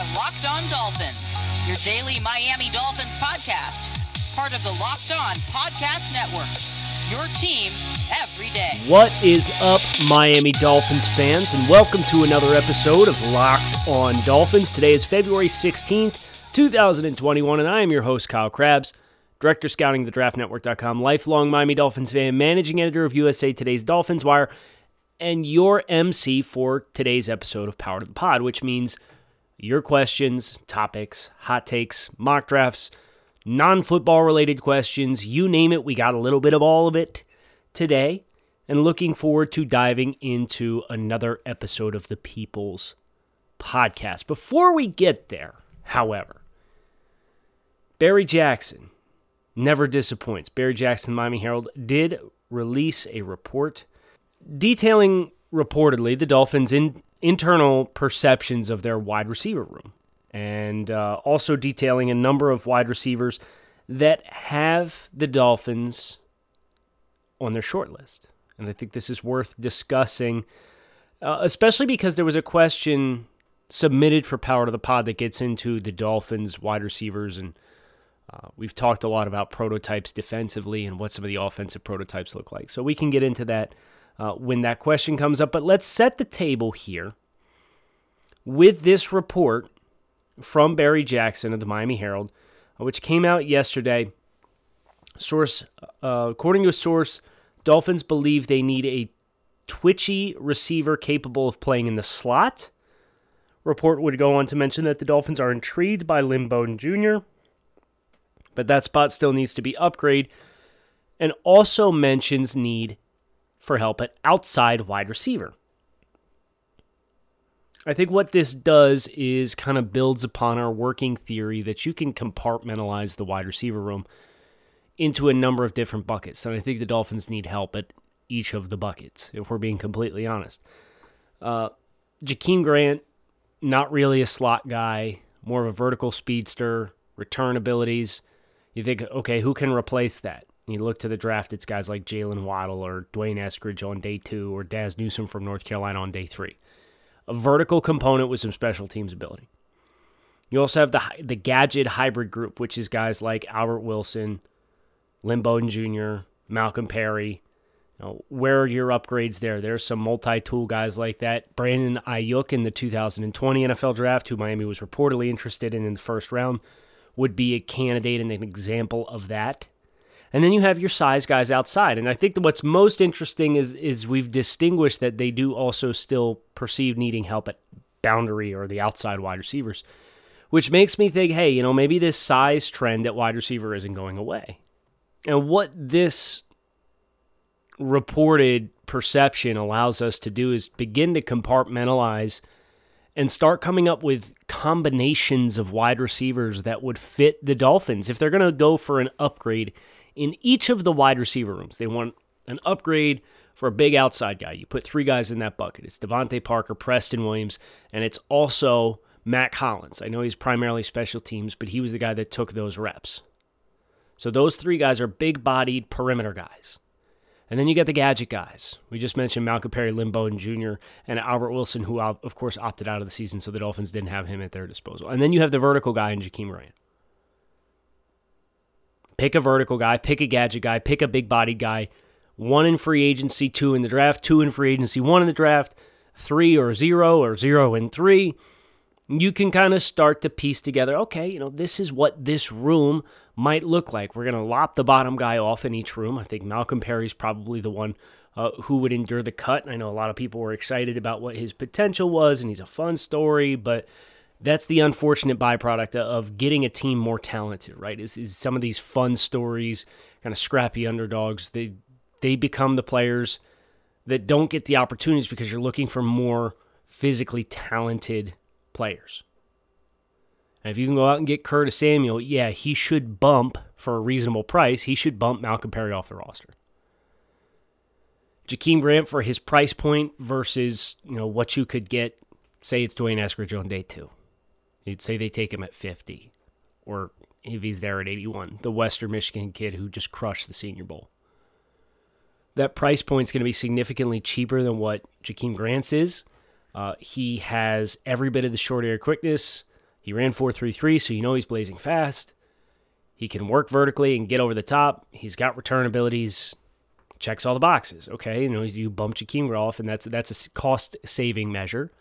are Locked On Dolphins, your daily Miami Dolphins podcast, part of the Locked On Podcast Network. Your team every day. What is up, Miami Dolphins fans, and welcome to another episode of Locked On Dolphins. Today is February 16th, 2021, and I am your host, Kyle Crabbs, Director Scouting theDraftNetwork.com, lifelong Miami Dolphins fan, managing editor of USA Today's Dolphins Wire, and your MC for today's episode of Power to the Pod, which means your questions, topics, hot takes, mock drafts, non football related questions, you name it. We got a little bit of all of it today. And looking forward to diving into another episode of the People's Podcast. Before we get there, however, Barry Jackson never disappoints. Barry Jackson, Miami Herald, did release a report detailing reportedly the Dolphins' in, internal perceptions of their wide receiver room, and uh, also detailing a number of wide receivers that have the Dolphins on their short list. And I think this is worth discussing, uh, especially because there was a question submitted for Power to the Pod that gets into the Dolphins' wide receivers and. Uh, we've talked a lot about prototypes defensively and what some of the offensive prototypes look like. So we can get into that uh, when that question comes up. But let's set the table here with this report from Barry Jackson of the Miami Herald, uh, which came out yesterday. Source, uh, according to a source, Dolphins believe they need a twitchy receiver capable of playing in the slot. Report would go on to mention that the Dolphins are intrigued by Bowden Jr., but that spot still needs to be upgraded, and also mentions need for help at outside wide receiver. I think what this does is kind of builds upon our working theory that you can compartmentalize the wide receiver room into a number of different buckets. And I think the Dolphins need help at each of the buckets, if we're being completely honest. Uh, Jakeem Grant, not really a slot guy, more of a vertical speedster, return abilities. You think, okay, who can replace that? You look to the draft, it's guys like Jaylen Waddle or D'Wayne Eskridge on day two or Dazz Newsome from North Carolina on day three. A vertical component with some special teams ability. You also have the the gadget hybrid group, which is guys like Albert Wilson, Lynn Bowden Jr., Malcolm Perry. You know, where are your upgrades there? There's some multi-tool guys like that. Brandon Aiyuk in the 2020 NFL draft, who Miami was reportedly interested in in the first round, would be a candidate and an example of that. And then you have your size guys outside. And I think that what's most interesting is is we've distinguished that they do also still perceive needing help at boundary or the outside wide receivers, which makes me think, hey, you know, maybe this size trend at wide receiver isn't going away. And what this reported perception allows us to do is begin to compartmentalize and start coming up with combinations of wide receivers that would fit the Dolphins. If they're going to go for an upgrade in each of the wide receiver rooms. They want an upgrade for a big outside guy. You put three guys in that bucket. It's DeVante Parker, Preston Williams, and it's also Mack Hollins. I know he's primarily special teams, but he was the guy that took those reps. So those three guys are big bodied perimeter guys. And then you get the gadget guys. We just mentioned Malcolm Perry, Lynn Bowden Jr., and Albert Wilson, who, of course, opted out of the season, so the Dolphins didn't have him at their disposal. And then you have the vertical guy in Jakeem Grant. Pick a vertical guy, pick a gadget guy, pick a big bodied guy. One in free agency, two in the draft, two in free agency, one in the draft, three or zero or zero and three. You can kind of start to piece together, okay, you know, this is what this room might look like. We're going to lop the bottom guy off in each room. I think Malcolm Perry's probably the one uh, who would endure the cut. I know a lot of people were excited about what his potential was, and he's a fun story, but that's the unfortunate byproduct of getting a team more talented, right? Is, is some of these fun stories, kind of scrappy underdogs, they they become the players that don't get the opportunities because you're looking for more physically talented players. And if you can go out and get Curtis Samuel, yeah, he should bump for a reasonable price. He should bump Malcolm Perry off the roster. Jakeem Grant for his price point versus you know what you could get, say it's D'Wayne Eskridge on day two. You'd say they take him at 50, or if he's there at 81, the Western Michigan kid who just crushed the Senior Bowl. That price point is going to be significantly cheaper than what Jakeem Grant's is. Uh, he has every bit of the short air quickness, He ran 4.33, so you know he's blazing fast. He can work vertically and get over the top. He's got return abilities. Checks all the boxes. Okay, you know you bump Jakeem Grolf, and that's that's a cost saving measure.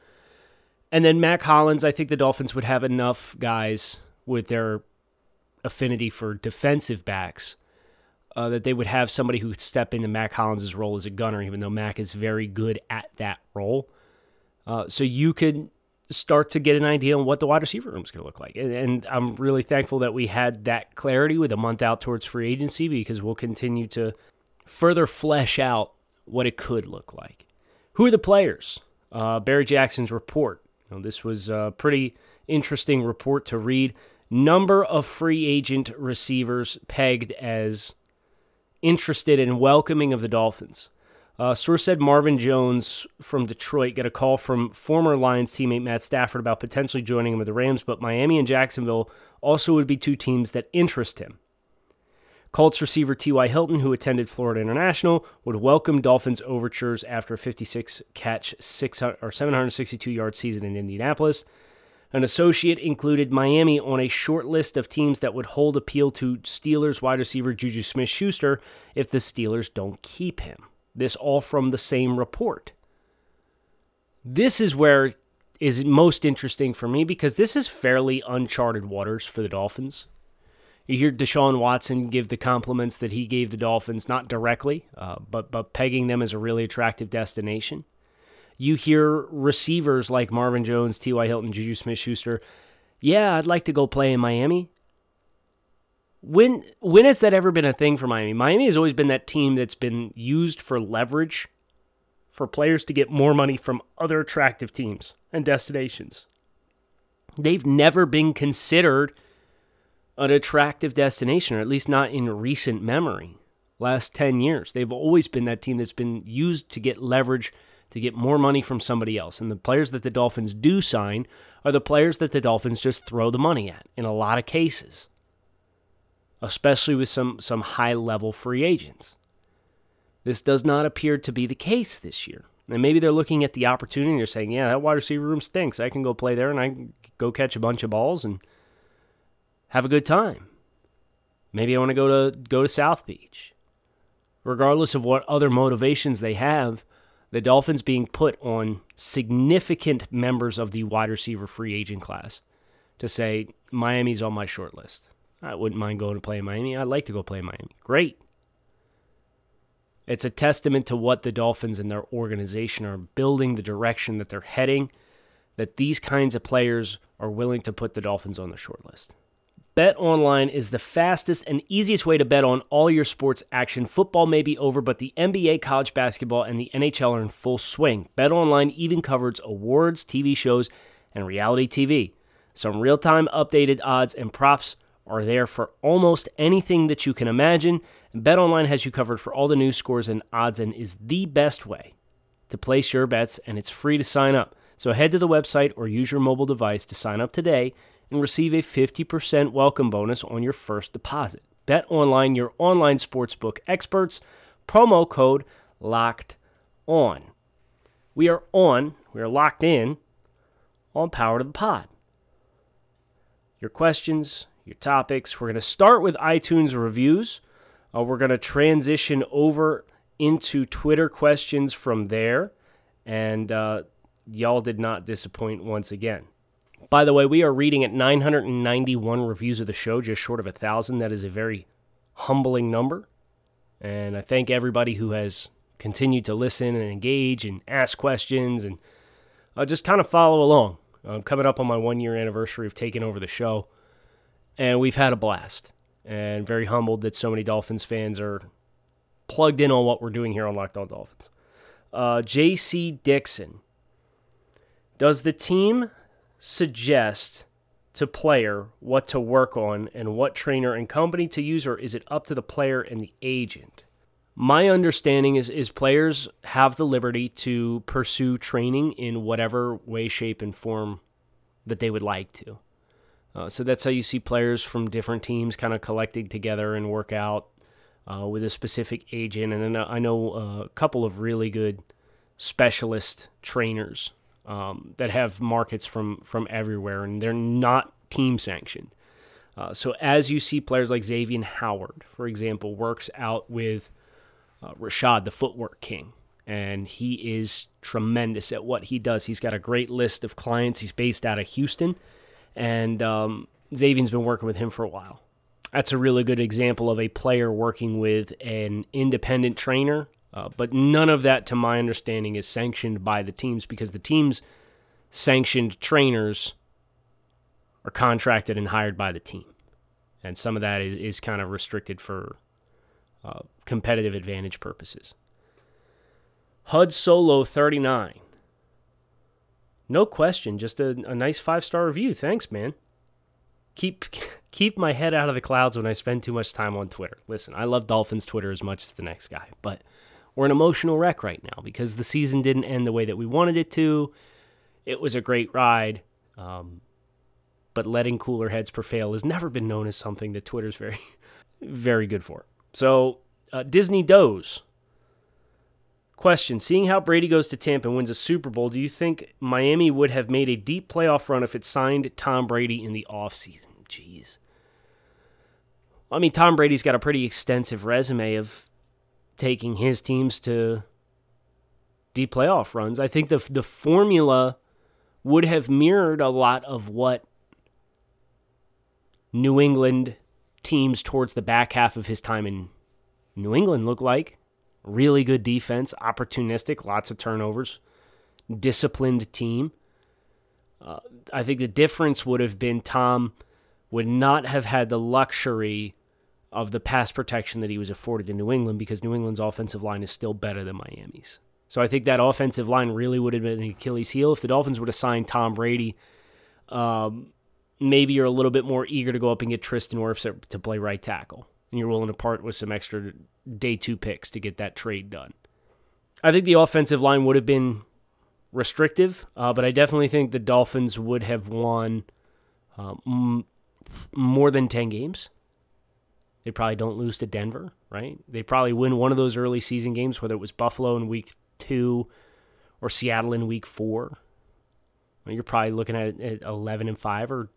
And then Mack Hollins, I think the Dolphins would have enough guys with their affinity for defensive backs uh, that they would have somebody who would step into Mack Hollins' role as a gunner, even though Mack is very good at that role. Uh, so you could start to get an idea on what the wide receiver room is going to look like. And, and, I'm really thankful that we had that clarity with a month out towards free agency because we'll continue to further flesh out what it could look like. Who are the players? Uh, Barry Jackson's report. Know, this was a pretty interesting report to read. Number of free agent receivers pegged as interested and welcoming of the Dolphins. Uh, source said Marvin Jones from Detroit got a call from former Lions teammate Matt Stafford about potentially joining him with the Rams, but Miami and Jacksonville also would be two teams that interest him. Colts receiver T.Y. Hilton, who attended Florida International, would welcome Dolphins' overtures after a 56 catch, 600, or 762 yard season in Indianapolis. An associate included Miami on a short list of teams that would hold appeal to Steelers wide receiver Juju Smith Schuster if the Steelers don't keep him. This all from the same report. This is where is most interesting for me because this is fairly uncharted waters for the Dolphins. You hear Deshaun Watson give the compliments that he gave the Dolphins, not directly, uh, but but pegging them as a really attractive destination. You hear receivers like Marvin Jones, T.Y. Hilton, Juju Smith Schuster. Yeah, I'd like to go play in Miami. When when has that ever been a thing for Miami? Miami has always been that team that's been used for leverage for players to get more money from other attractive teams and destinations. They've never been considered an attractive destination, or at least not in recent memory. Last 10 years, they've always been that team that's been used to get leverage to get more money from somebody else. And the players that the Dolphins do sign are the players that the Dolphins just throw the money at in a lot of cases especially with some, some high level free agents. This does not appear to be the case this year. And maybe they're looking at the opportunity and they're saying, yeah, that wide receiver room stinks. I can go play there and I can go catch a bunch of balls and have a good time. Maybe I want to go to go to South Beach. Regardless of what other motivations they have, the Dolphins being put on significant members of the wide receiver free agent class to say Miami's on my short list. I wouldn't mind going to play in Miami. I'd like to go play in Miami. Great. It's a testament to what the Dolphins and their organization are building, the direction that they're heading, that these kinds of players are willing to put the Dolphins on the short list. Bet online is the fastest and easiest way to bet on all your sports action. Football may be over, but the NBA, college basketball, and the NHL are in full swing. Bet online even covers awards, TV shows, and reality TV. Some real time updated odds and props are there for almost anything that you can imagine. BetOnline has you covered for all the news scores and odds and is the best way to place your bets and it's free to sign up. So head to the website or use your mobile device to sign up today and receive a 50% welcome bonus on your first deposit. Bet online, your online sportsbook experts. Promo code locked on. We are on, we are locked in on Power to the Pod. Your questions, your topics. We're going to start with iTunes reviews. Uh, we're going to transition over into Twitter questions from there. And uh, y'all did not disappoint once again. By the way, we are reading at 991 reviews of the show, just short of a thousand. That is a very humbling number. And I thank everybody who has continued to listen and engage and ask questions and uh, just kind of follow along. I'm coming up on my one year anniversary of taking over the show and we've had a blast. And very humbled that so many Dolphins fans are plugged in on what we're doing here on Locked On Dolphins. Uh, J.C. Dixon, does the team suggest to player what to work on and what trainer and company to use, or is it up to the player and the agent? My understanding is, is players have the liberty to pursue training in whatever way, shape, and form that they would like to. Uh, so that's how you see players from different teams kind of collecting together and work out uh, with a specific agent. And then I know uh, a couple of really good specialist trainers um, that have markets from from everywhere, and they're not team sanctioned. Uh, so as you see players like Xavier Howard, for example, works out with uh, Rashad, the footwork king, and he is tremendous at what he does. He's got a great list of clients. He's based out of Houston, and um, Xavier's been working with him for a while. That's a really good example of a player working with an independent trainer, uh, but none of that, to my understanding, is sanctioned by the teams because the teams sanctioned trainers are contracted and hired by the team. And some of that is, is kind of restricted for uh, competitive advantage purposes. HUD Solo 39. No question, just a, a nice five star review. Thanks, man. Keep keep my head out of the clouds when I spend too much time on Twitter. Listen, I love Dolphins Twitter as much as the next guy, but we're an emotional wreck right now because the season didn't end the way that we wanted it to. It was a great ride, um, but letting cooler heads prevail has never been known as something that Twitter's very, very good for. So, uh, Disney Doze. Question Seeing how Brady goes to Tampa and wins a Super Bowl, do you think Miami would have made a deep playoff run if it signed Tom Brady in the offseason? Jeez. I mean, Tom Brady's got a pretty extensive resume of taking his teams to deep playoff runs. I think the the formula would have mirrored a lot of what New England teams towards the back half of his time in New England look like. Really good defense, opportunistic, lots of turnovers, disciplined team. Uh, I think the difference would have been Tom would not have had the luxury of the pass protection that he was afforded in New England because New England's offensive line is still better than Miami's. So I think that offensive line really would have been an Achilles heel. If the Dolphins would have signed Tom Brady, um, maybe you're a little bit more eager to go up and get Tristan Wirfs to play right tackle. And you're willing to part with some extra day two picks to get that trade done. I think the offensive line would have been restrictive, uh, but I definitely think the Dolphins would have won um, more than 10 games. They probably don't lose to Denver, right? They probably win one of those early season games, whether it was Buffalo in week two or Seattle in week four. You're probably looking at, 11 and 5 or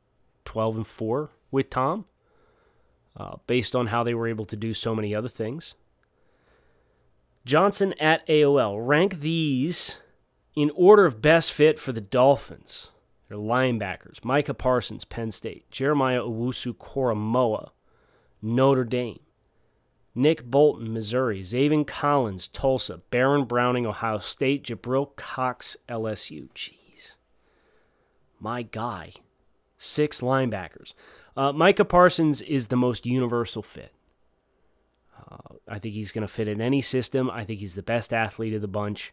12 and 4 with Tom, uh, based on how they were able to do so many other things. Johnson at AOL. Rank these in order of best fit for the Dolphins. Their linebackers Micah Parsons, Penn State, Jeremiah Owusu Koramoah, Notre Dame, Nick Bolton, Missouri, Zaven Collins, Tulsa, Baron Browning, Ohio State, Jabril Cox, LSU. Jeez. My guy. Six linebackers. Uh, Micah Parsons is the most universal fit. Uh, I think he's going to fit in any system. I think he's the best athlete of the bunch.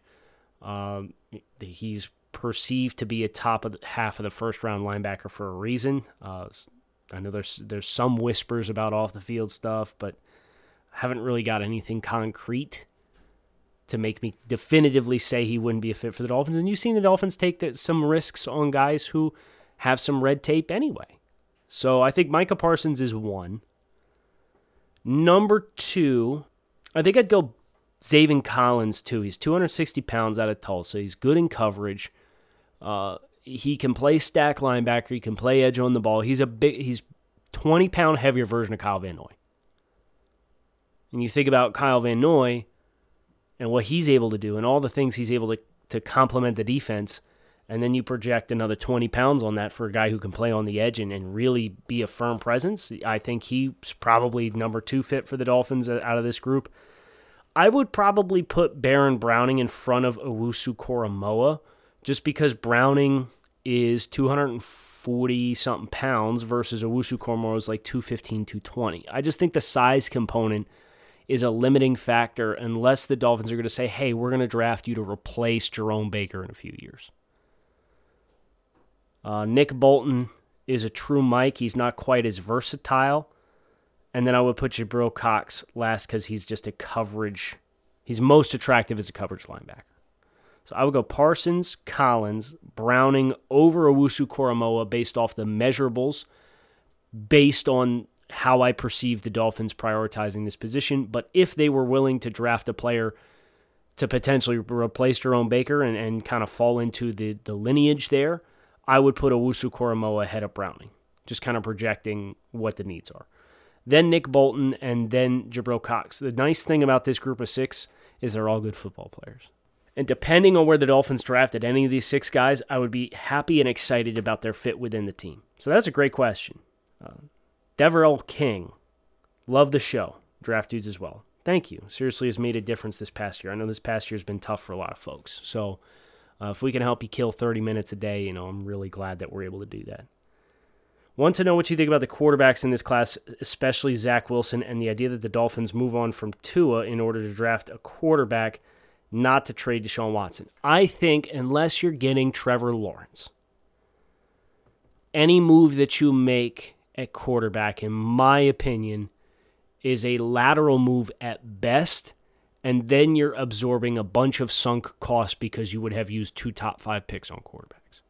Um, he's perceived to be a top of the, half of the first round linebacker for a reason. Uh, I know there's there's some whispers about off the field stuff, but I haven't really got anything concrete to make me definitively say he wouldn't be a fit for the Dolphins. And you've seen the Dolphins take the, some risks on guys who have some red tape anyway. So I think Micah Parsons is one. Number two, I think I'd go Zaven Collins too. He's 260 pounds out of Tulsa. He's good in coverage. Uh, he can play stack linebacker. He can play edge on the ball. He's a big. He's 20 pound heavier version of Kyle Van Noy. And you think about Kyle Van Noy and what he's able to do and all the things he's able to, to complement the defense. And then you project another 20 pounds on that for a guy who can play on the edge and, and really be a firm presence. I think he's probably number two fit for the Dolphins out of this group. I would probably put Baron Browning in front of Owusu Koramoah just because Browning is 240 something pounds versus Koramoah is like 215, 220. I just think the size component is a limiting factor unless the Dolphins are going to say, hey, we're going to draft you to replace Jerome Baker in a few years. Uh, Nick Bolton is a true Mike. He's not quite as versatile. And then I would put Jabril Cox last because he's just a coverage. He's most attractive as a coverage linebacker. So I would go Parsons, Collins, Browning over Owusu Koramoah based off the measurables, based on how I perceive the Dolphins prioritizing this position. But if they were willing to draft a player to potentially replace Jerome Baker and, and kind of fall into the, the lineage there, I would put Owusu Koramoah ahead of Browning just kind of projecting what the needs are. Then Nick Bolton, and then Jabril Cox. The nice thing about this group of six is they're all good football players. And depending on where the Dolphins drafted any of these six guys, I would be happy and excited about their fit within the team. So that's a great question. Uh, Deverell King, love the show. Draft dudes as well. Thank you. Seriously, has made a difference this past year. I know this past year has been tough for a lot of folks. So uh, if we can help you kill 30 minutes a day, you know, I'm really glad that we're able to do that. Want to know what you think about the quarterbacks in this class, especially Zach Wilson, and the idea that the Dolphins move on from Tua in order to draft a quarterback, not to trade Deshaun Watson. I think unless you're getting Trevor Lawrence, any move that you make at quarterback, in my opinion, is a lateral move at best, and then you're absorbing a bunch of sunk costs because you would have used two top five picks on quarterbacks.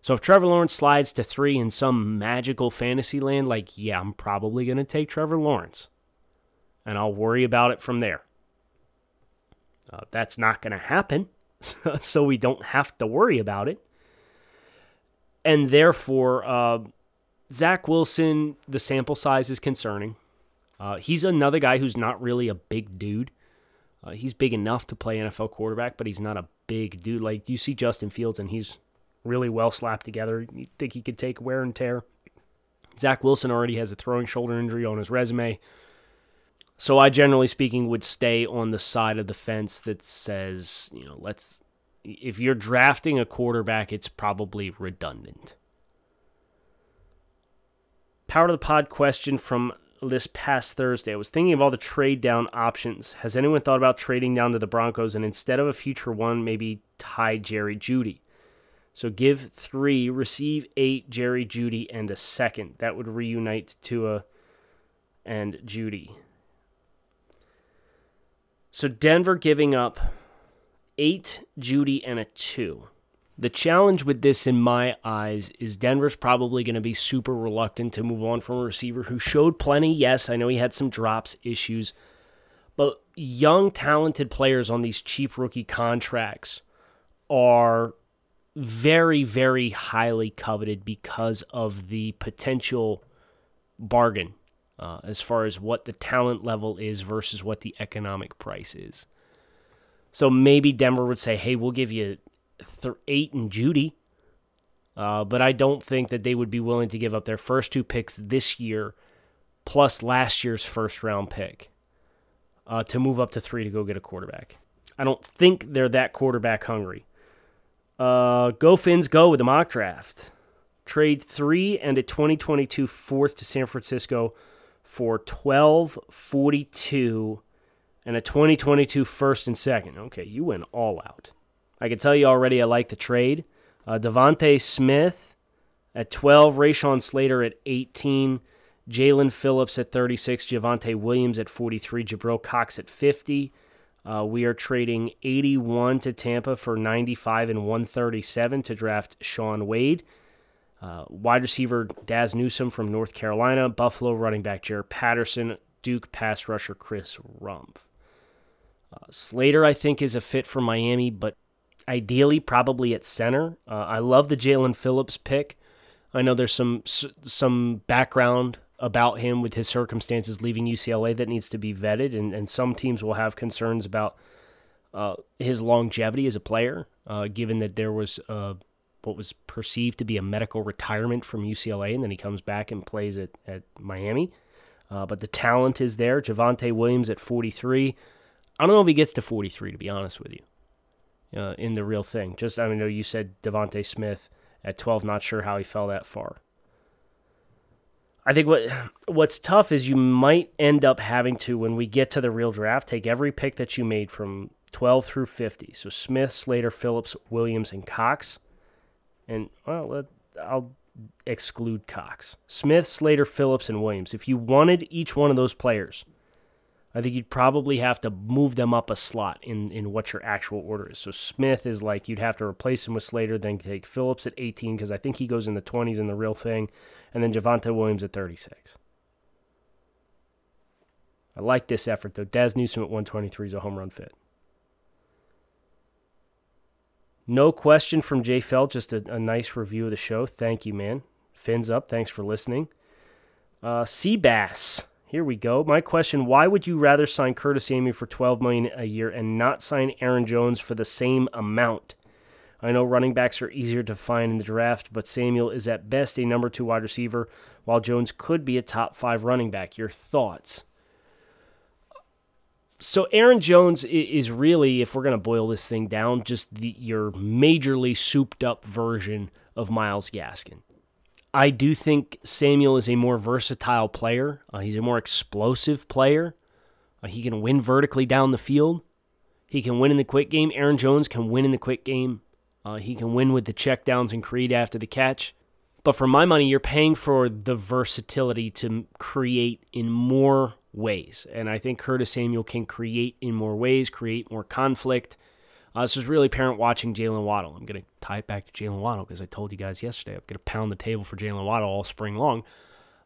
So if Trevor Lawrence slides to three in some magical fantasy land, like, yeah, I'm probably going to take Trevor Lawrence. And I'll worry about it from there. Uh, that's not going to happen. so we don't have to worry about it. And therefore, uh, Zach Wilson, the sample size is concerning. Uh, he's another guy who's not really a big dude. Uh, he's big enough to play NFL quarterback, but he's not a big dude. Like you see Justin Fields, and he's really well slapped together. You think he could take wear and tear. Zach Wilson already has a throwing shoulder injury on his resume. So I generally speaking would stay on the side of the fence that says, you know, let's if you're drafting a quarterback, it's probably redundant. Power to the pod question from this past Thursday. I was thinking of all the trade down options. Has anyone thought about trading down to the Broncos and instead of a future one, maybe tie Jerry Jeudy? So give three, receive eight, Jerry Jeudy, and a second. That would reunite Tua and Jeudy. So Denver giving up eight, Jeudy, and a two. The challenge with this, in my eyes, is Denver's probably going to be super reluctant to move on from a receiver who showed plenty. Yes, I know he had some drops issues, but young, talented players on these cheap rookie contracts are very, very highly coveted because of the potential bargain uh, as far as what the talent level is versus what the economic price is. So maybe Denver would say, hey, we'll give you th- eight and Jeudy. Uh, but I don't think that they would be willing to give up their first two picks this year, plus last year's first round pick, uh, to move up to three to go get a quarterback. I don't think they're that quarterback hungry. Uh, go Fins, go with the mock draft. Trade three and a 2022 fourth to San Francisco for 12, 42, and a 2022 first and second. Okay, you went all out. I can tell you already I like the trade. Uh, DeVonta Smith at 12, Rashawn Slater at 18, Jaelan Phillips at 36, Javonte Williams at 43, Jabril Cox at 50. Uh, we are trading 81 to Tampa for 95 and 137 to draft Shaun Wade. Uh, wide receiver Dazz Newsome from North Carolina, Buffalo running back Jaret Patterson, Duke pass rusher Chris Rumph. Uh, Slater, I think, is a fit for Miami, but ideally probably at center. Uh, I love the Jaelan Phillips pick. I know there's some some background about him with his circumstances leaving UCLA that needs to be vetted, and, and some teams will have concerns about uh, his longevity as a player, uh, given that there was uh, what was perceived to be a medical retirement from UCLA, and then he comes back and plays at, at Miami. Uh, but the talent is there. Javonte Williams at 43. I don't know if he gets to 43, to be honest with you uh, in the real thing. Just I know you said DeVonta Smith at 12. Not sure how he fell that far. I think what what's tough is you might end up having to when we get to the real draft take every pick that you made from 12 through 50. So Smith, Slater, Phillips, Williams, and Cox. And well, I'll exclude Cox. Smith, Slater, Phillips, and Williams. If you wanted each one of those players I think you'd probably have to move them up a slot in, in what your actual order is. So Smith is like you'd have to replace him with Slater, then take Phillips at 18 because I think he goes in the 20s in the real thing, and then Javonte Williams at 36. I like this effort though. Dazz Newsome at 123 is a home run fit. No question from Jay Felt, just a, a nice review of the show. Thank you, man. Fins up. Thanks for listening. Uh, Seabass. Here we go. My question: Why would you rather sign Curtis Samuel for 12 million a year and not sign Aaron Jones for the same amount? I know running backs are easier to find in the draft, but Samuel is at best a number two wide receiver, while Jones could be a top five running back. Your thoughts? So Aaron Jones is really, if we're going to boil this thing down, just the, your majorly souped up version of Myles Gaskin. I do think Samuel is a more versatile player. Uh, he's a more explosive player. Uh, he can win vertically down the field. He can win in the quick game. Aaron Jones can win in the quick game. Uh, he can win with the checkdowns and create after the catch. But for my money, you're paying for the versatility to create in more ways. And I think Curtis Samuel can create in more ways, create more conflict. Uh, this was really apparent watching Jaylen Waddle. I'm going to tie it back to Jaylen Waddle because I told you guys yesterday I'm going to pound the table for Jaylen Waddle all spring long.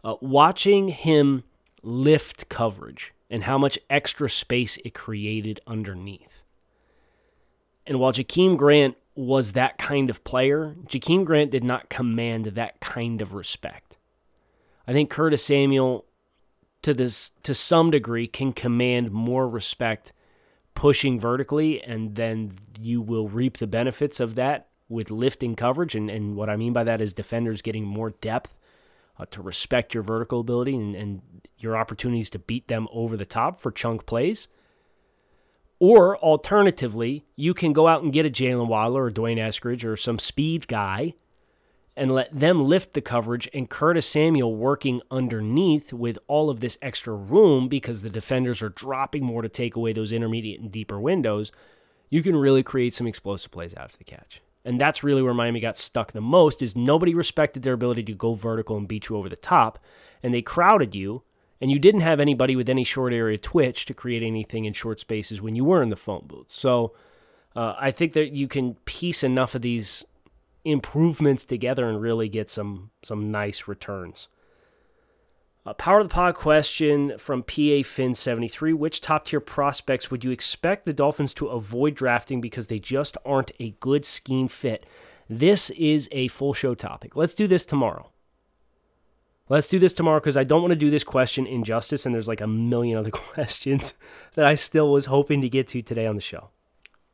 Uh, watching him lift coverage and how much extra space it created underneath. And while Jakeem Grant was that kind of player, Jakeem Grant did not command that kind of respect. I think Curtis Samuel to this to some degree can command more respect pushing vertically and then you will reap the benefits of that with lifting coverage and, and what I mean by that is defenders getting more depth uh, to respect your vertical ability and, and your opportunities to beat them over the top for chunk plays. Or alternatively, you can go out and get a Jaylen Waddle or D'Wayne Eskridge or some speed guy and let them lift the coverage and Curtis Samuel working underneath with all of this extra room because the defenders are dropping more to take away those intermediate and deeper windows, you can really create some explosive plays after the catch. And that's really where Miami got stuck the most is nobody respected their ability to go vertical and beat you over the top and they crowded you and you didn't have anybody with any short area twitch to create anything in short spaces when you were in the phone booth. So uh, I think that you can piece enough of these improvements together and really get some some nice returns. A Power of the Pod question from PA Fin 73 Which top tier prospects would you expect the Dolphins to avoid drafting because they just aren't a good scheme fit? This is a full show topic. Let's do this tomorrow. Let's do this tomorrow because I don't want to do this question injustice, and there's like a million other questions that I still was hoping to get to today on the show.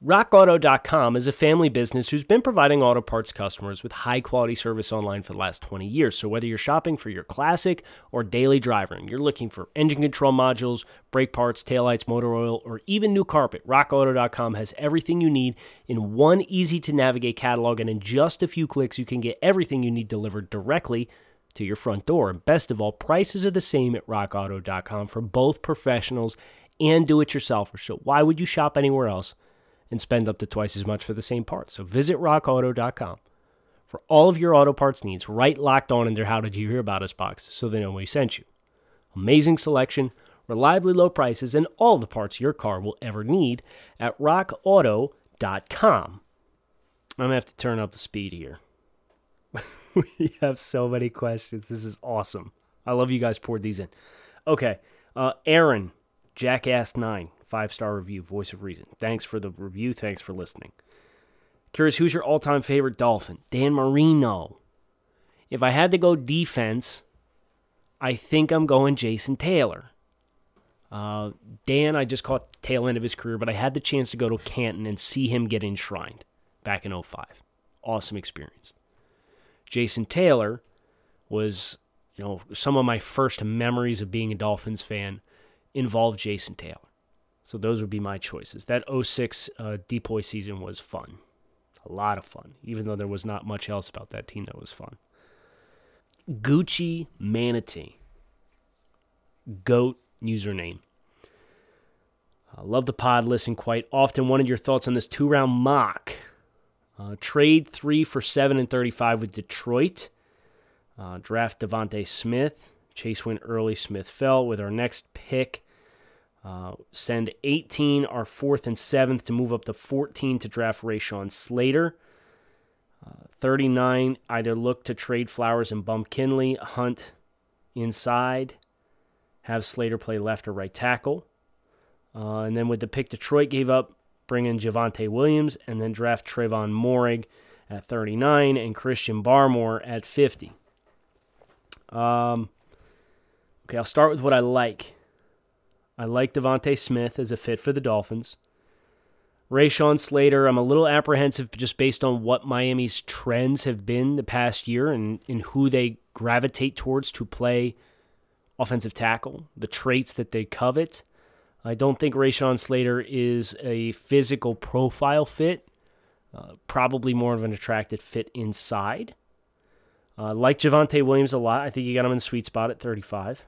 RockAuto.com is a family business who's been providing auto parts customers with high quality service online for the last 20 years. So, whether you're shopping for your classic or daily driver and you're looking for engine control modules, brake parts, taillights, motor oil, or even new carpet, RockAuto.com has everything you need in one easy to navigate catalog. And in just a few clicks, you can get everything you need delivered directly to your front door. And best of all, prices are the same at RockAuto.com for both professionals and do it yourselfers. So, why would you shop anywhere else? And spend up to twice as much for the same part. So visit rockauto.com for all of your auto parts needs. Right locked on in their How Did You Hear About Us box so they know we sent you. Amazing selection, reliably low prices, and all the parts your car will ever need at rockauto.com. I'm going to have to turn up the speed here. we have so many questions. This is awesome. I love you guys poured these in. Okay. Uh, Aaron, Jackass9 five star review, Voice of Reason. Thanks for the review. Thanks for listening. Curious, who's your all time favorite Dolphin? Dan Marino. If I had to go defense, I think I'm going Jason Taylor. Uh, Dan, I just caught tail end of his career, but I had the chance to go to Canton and see him get enshrined back in 05. Awesome experience. Jason Taylor was, you know, some of my first memories of being a Dolphins fan involved Jason Taylor. So those would be my choices. That 06 uh, DPOY season was fun. A lot of fun, even though there was not much else about that team that was fun. Gucci Manatee. GOAT username. I love the pod, listen quite often. Wanted your thoughts on this two round mock. Uh, trade three for seven and 35 with Detroit. Uh, draft DeVonta Smith. Chase went early, Smith fell. With our next pick, uh, send 18, our fourth and seventh, to move up to 14 to draft Rashawn Slater. Uh, 39, either look to trade Flowers and bump Kindley, Hunt inside, have Slater play left or right tackle. Uh, and then with the pick, Detroit gave up, bring in Javonte Williams, and then draft Trevon Moehrig at 39 and Christian Barmore at 50. Um, okay, I'll start with what I like. I like DeVonta Smith as a fit for the Dolphins. Rashawn Slater, I'm a little apprehensive just based on what Miami's trends have been the past year and, and who they gravitate towards to play offensive tackle, the traits that they covet. I don't think Rashawn Slater is a physical profile fit, uh, probably more of an attractive fit inside. Uh, like Javonte Williams a lot. I think you got him in the sweet spot at 35.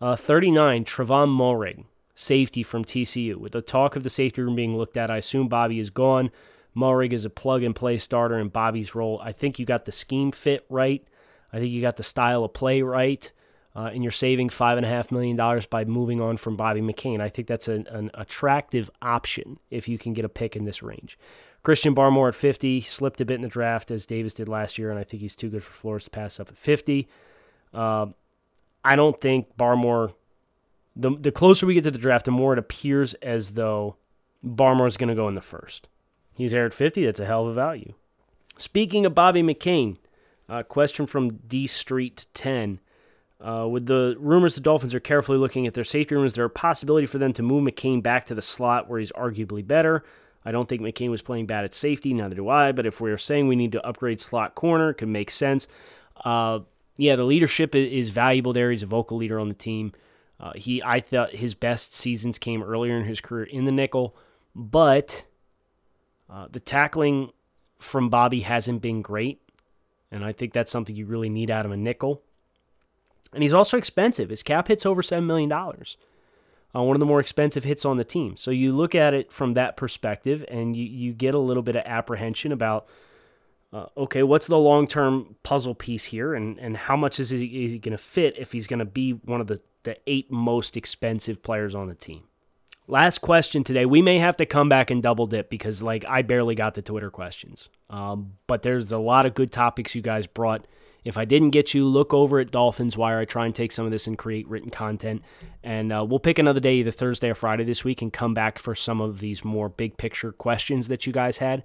Uh, 39, Trevon Moehrig safety from TCU. With the talk of the safety room being looked at, I assume Bobby is gone. Moehrig is a plug and play starter in Bobby's role. I think you got the scheme fit right. I think you got the style of play right. Uh, and you're saving $5.5 million by moving on from Bobby McCain. I think that's an, an attractive option if you can get a pick in this range. Christian Barmore at 50 slipped a bit in the draft as Davis did last year, and I think he's too good for Flores to pass up at 50. Uh, I don't think Barmore the the closer we get to the draft, the more it appears as though Barmore is going to go in the first. He's there at 50. That's a hell of a value. Speaking of Bobby McCain, a question from D Street 10. Uh, with the rumors the Dolphins are carefully looking at their safety room, is there a possibility for them to move McCain back to the slot where he's arguably better? I don't think McCain was playing bad at safety, neither do I, but if we're saying we need to upgrade slot corner, it could make sense. Uh, yeah, the leadership is valuable there. He's a vocal leader on the team. Uh, he, I thought his best seasons came earlier in his career in the nickel, but uh, the tackling from Bobby hasn't been great, and I think that's something you really need out of a nickel. And he's also expensive. His cap hits over seven million dollars. Uh, one of the more expensive hits on the team. So you look at it from that perspective, and you you get a little bit of apprehension about. Uh, okay, what's the long term puzzle piece here, and, and how much is he, is he going to fit if he's going to be one of the the eight most expensive players on the team. Last question today. We may have to come back and double dip because, like, I barely got the Twitter questions. Um, but there's a lot of good topics you guys brought. If I didn't get you, look over at Dolphins Wire. I try and take some of this and create written content. And uh, we'll pick another day, either Thursday or Friday this week, and come back for some of these more big picture questions that you guys had.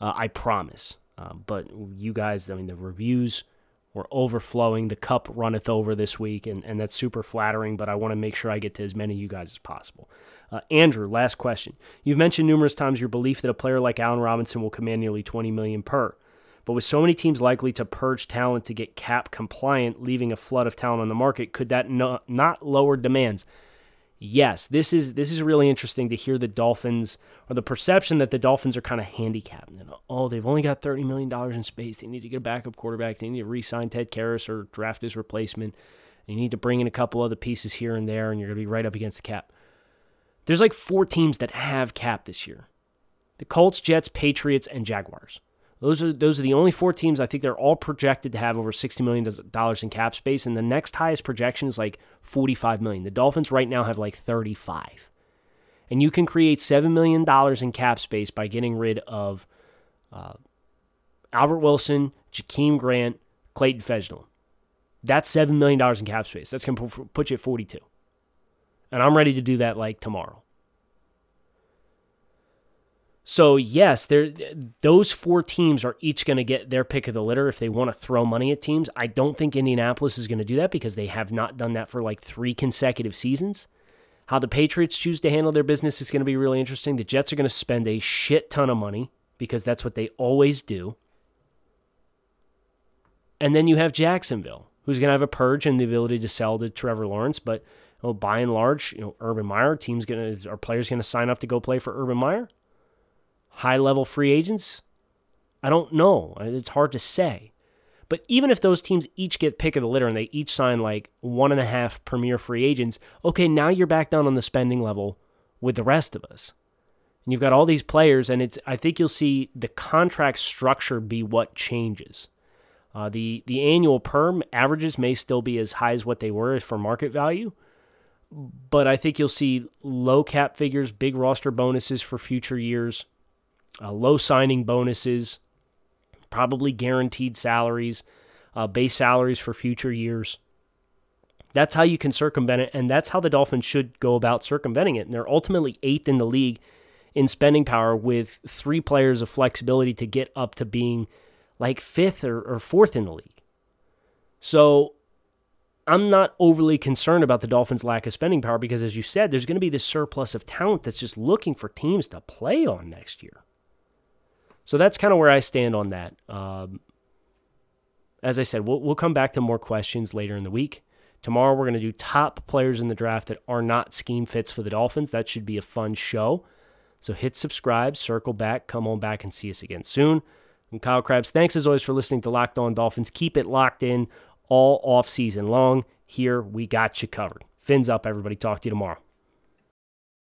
Uh, I promise. Uh, but you guys, I mean, the reviews we're overflowing. The cup runneth over this week, and, and that's super flattering, but I want to make sure I get to as many of you guys as possible. Uh, Andrew, last question. You've mentioned numerous times your belief that a player like Allen Robinson will command nearly 20 million per. But with so many teams likely to purge talent to get cap compliant, leaving a flood of talent on the market, could that no, not lower demands? Yes, this is this is really interesting to hear the Dolphins or the perception that the Dolphins are kind of handicapped. You know, oh, they've only got thirty million dollars in space. They need to get a backup quarterback. They need to re-sign Ted Karras or draft his replacement. You need to bring in a couple other pieces here and there, and you're going to be right up against the cap. There's like four teams that have cap this year: the Colts, Jets, Patriots, and Jaguars. Those are those are the only four teams I think they're all projected to have over sixty million dollars in cap space, and the next highest projection is like forty five million. The Dolphins right now have like thirty five, and you can create seven million dollars in cap space by getting rid of uh, Albert Wilson, Jakeem Grant, Clayton Fejedelem. That's seven million dollars in cap space. That's gonna put you at forty two, and I'm ready to do that like tomorrow. So yes, there those four teams are each going to get their pick of the litter if they want to throw money at teams. I don't think Indianapolis is going to do that because they have not done that for like three consecutive seasons. How the Patriots choose to handle their business is going to be really interesting. The Jets are going to spend a shit ton of money because that's what they always do. And then you have Jacksonville, who's going to have a purge and the ability to sell to Trevor Lawrence, but by and large, you know, Urban Meyer teams going to are players going to sign up to go play for Urban Meyer? High level free agents? I don't know. It's hard to say. But even if those teams each get pick of the litter and they each sign like one and a half premier free agents, okay, now you're back down on the spending level with the rest of us. And you've got all these players, and it's I think you'll see the contract structure be what changes. Uh, the the annual perm averages may still be as high as what they were for market value, but I think you'll see low cap figures, big roster bonuses for future years, uh, low signing bonuses, probably guaranteed salaries, uh, base salaries for future years. That's how you can circumvent it, and that's how the Dolphins should go about circumventing it. And they're ultimately eighth in the league in spending power with three players of flexibility to get up to being like fifth or, or fourth in the league. So I'm not overly concerned about the Dolphins' lack of spending power because, as you said, there's going to be this surplus of talent that's just looking for teams to play on next year. So that's kind of where I stand on that. Um, as I said, we'll, we'll come back to more questions later in the week. Tomorrow, we're going to do top players in the draft that are not scheme fits for the Dolphins. That should be a fun show. So hit subscribe, circle back, come on back and see us again soon. I'm Kyle Crabbs. Thanks as always for listening to Locked On Dolphins. Keep it locked in all off season long. Here we got you covered. Fins up, everybody. Talk to you tomorrow.